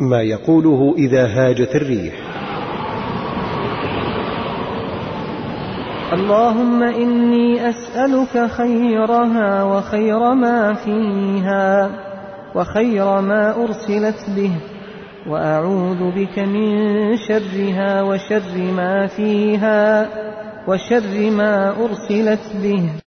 ما يقوله إذا هاجت الريح. اللهم إني أسألك خيرها وخير ما فيها وخير ما أرسلت به وأعوذ بك من شرها وشر ما فيها وشر ما أرسلت به.